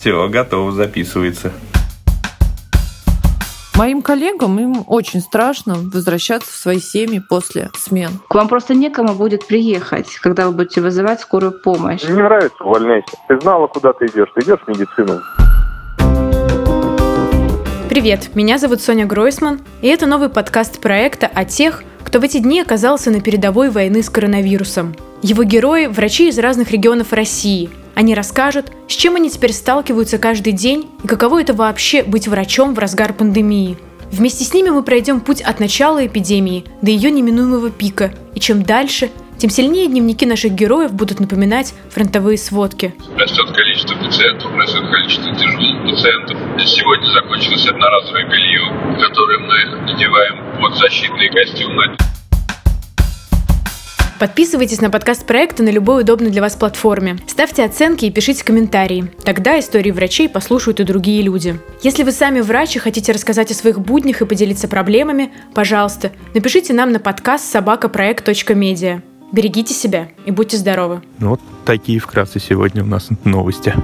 Все, готово, записывается. Моим коллегам им очень страшно возвращаться в свои семьи после смен. К вам просто некому будет приехать, когда вы будете вызывать скорую помощь. Не нравится, увольняйся. Ты знала, куда ты идешь. Ты идешь в медицину. Привет, меня зовут Соня Гройсман, и это новый подкаст проекта о тех, кто в эти дни оказался на передовой войны с коронавирусом. Его герои – врачи из разных регионов России. Они расскажут, с чем они теперь сталкиваются каждый день и каково это вообще быть врачом в разгар пандемии. Вместе с ними мы пройдем путь от начала эпидемии до ее неминуемого пика, и чем дальше, тем сильнее дневники наших героев будут напоминать фронтовые сводки. Растет количество пациентов, растет количество тяжелых пациентов. Сегодня закончилось одноразовое белье, которое мы надеваем под защитные костюмы. Подписывайтесь на подкаст проекта на любой удобной для вас платформе. Ставьте оценки и пишите комментарии. Тогда истории врачей послушают и другие люди. Если вы сами врач и хотите рассказать о своих буднях и поделиться проблемами, пожалуйста, напишите нам на подкаст собакапроект.медиа. Берегите себя и будьте здоровы. Ну, вот такие вкратце сегодня у нас новости.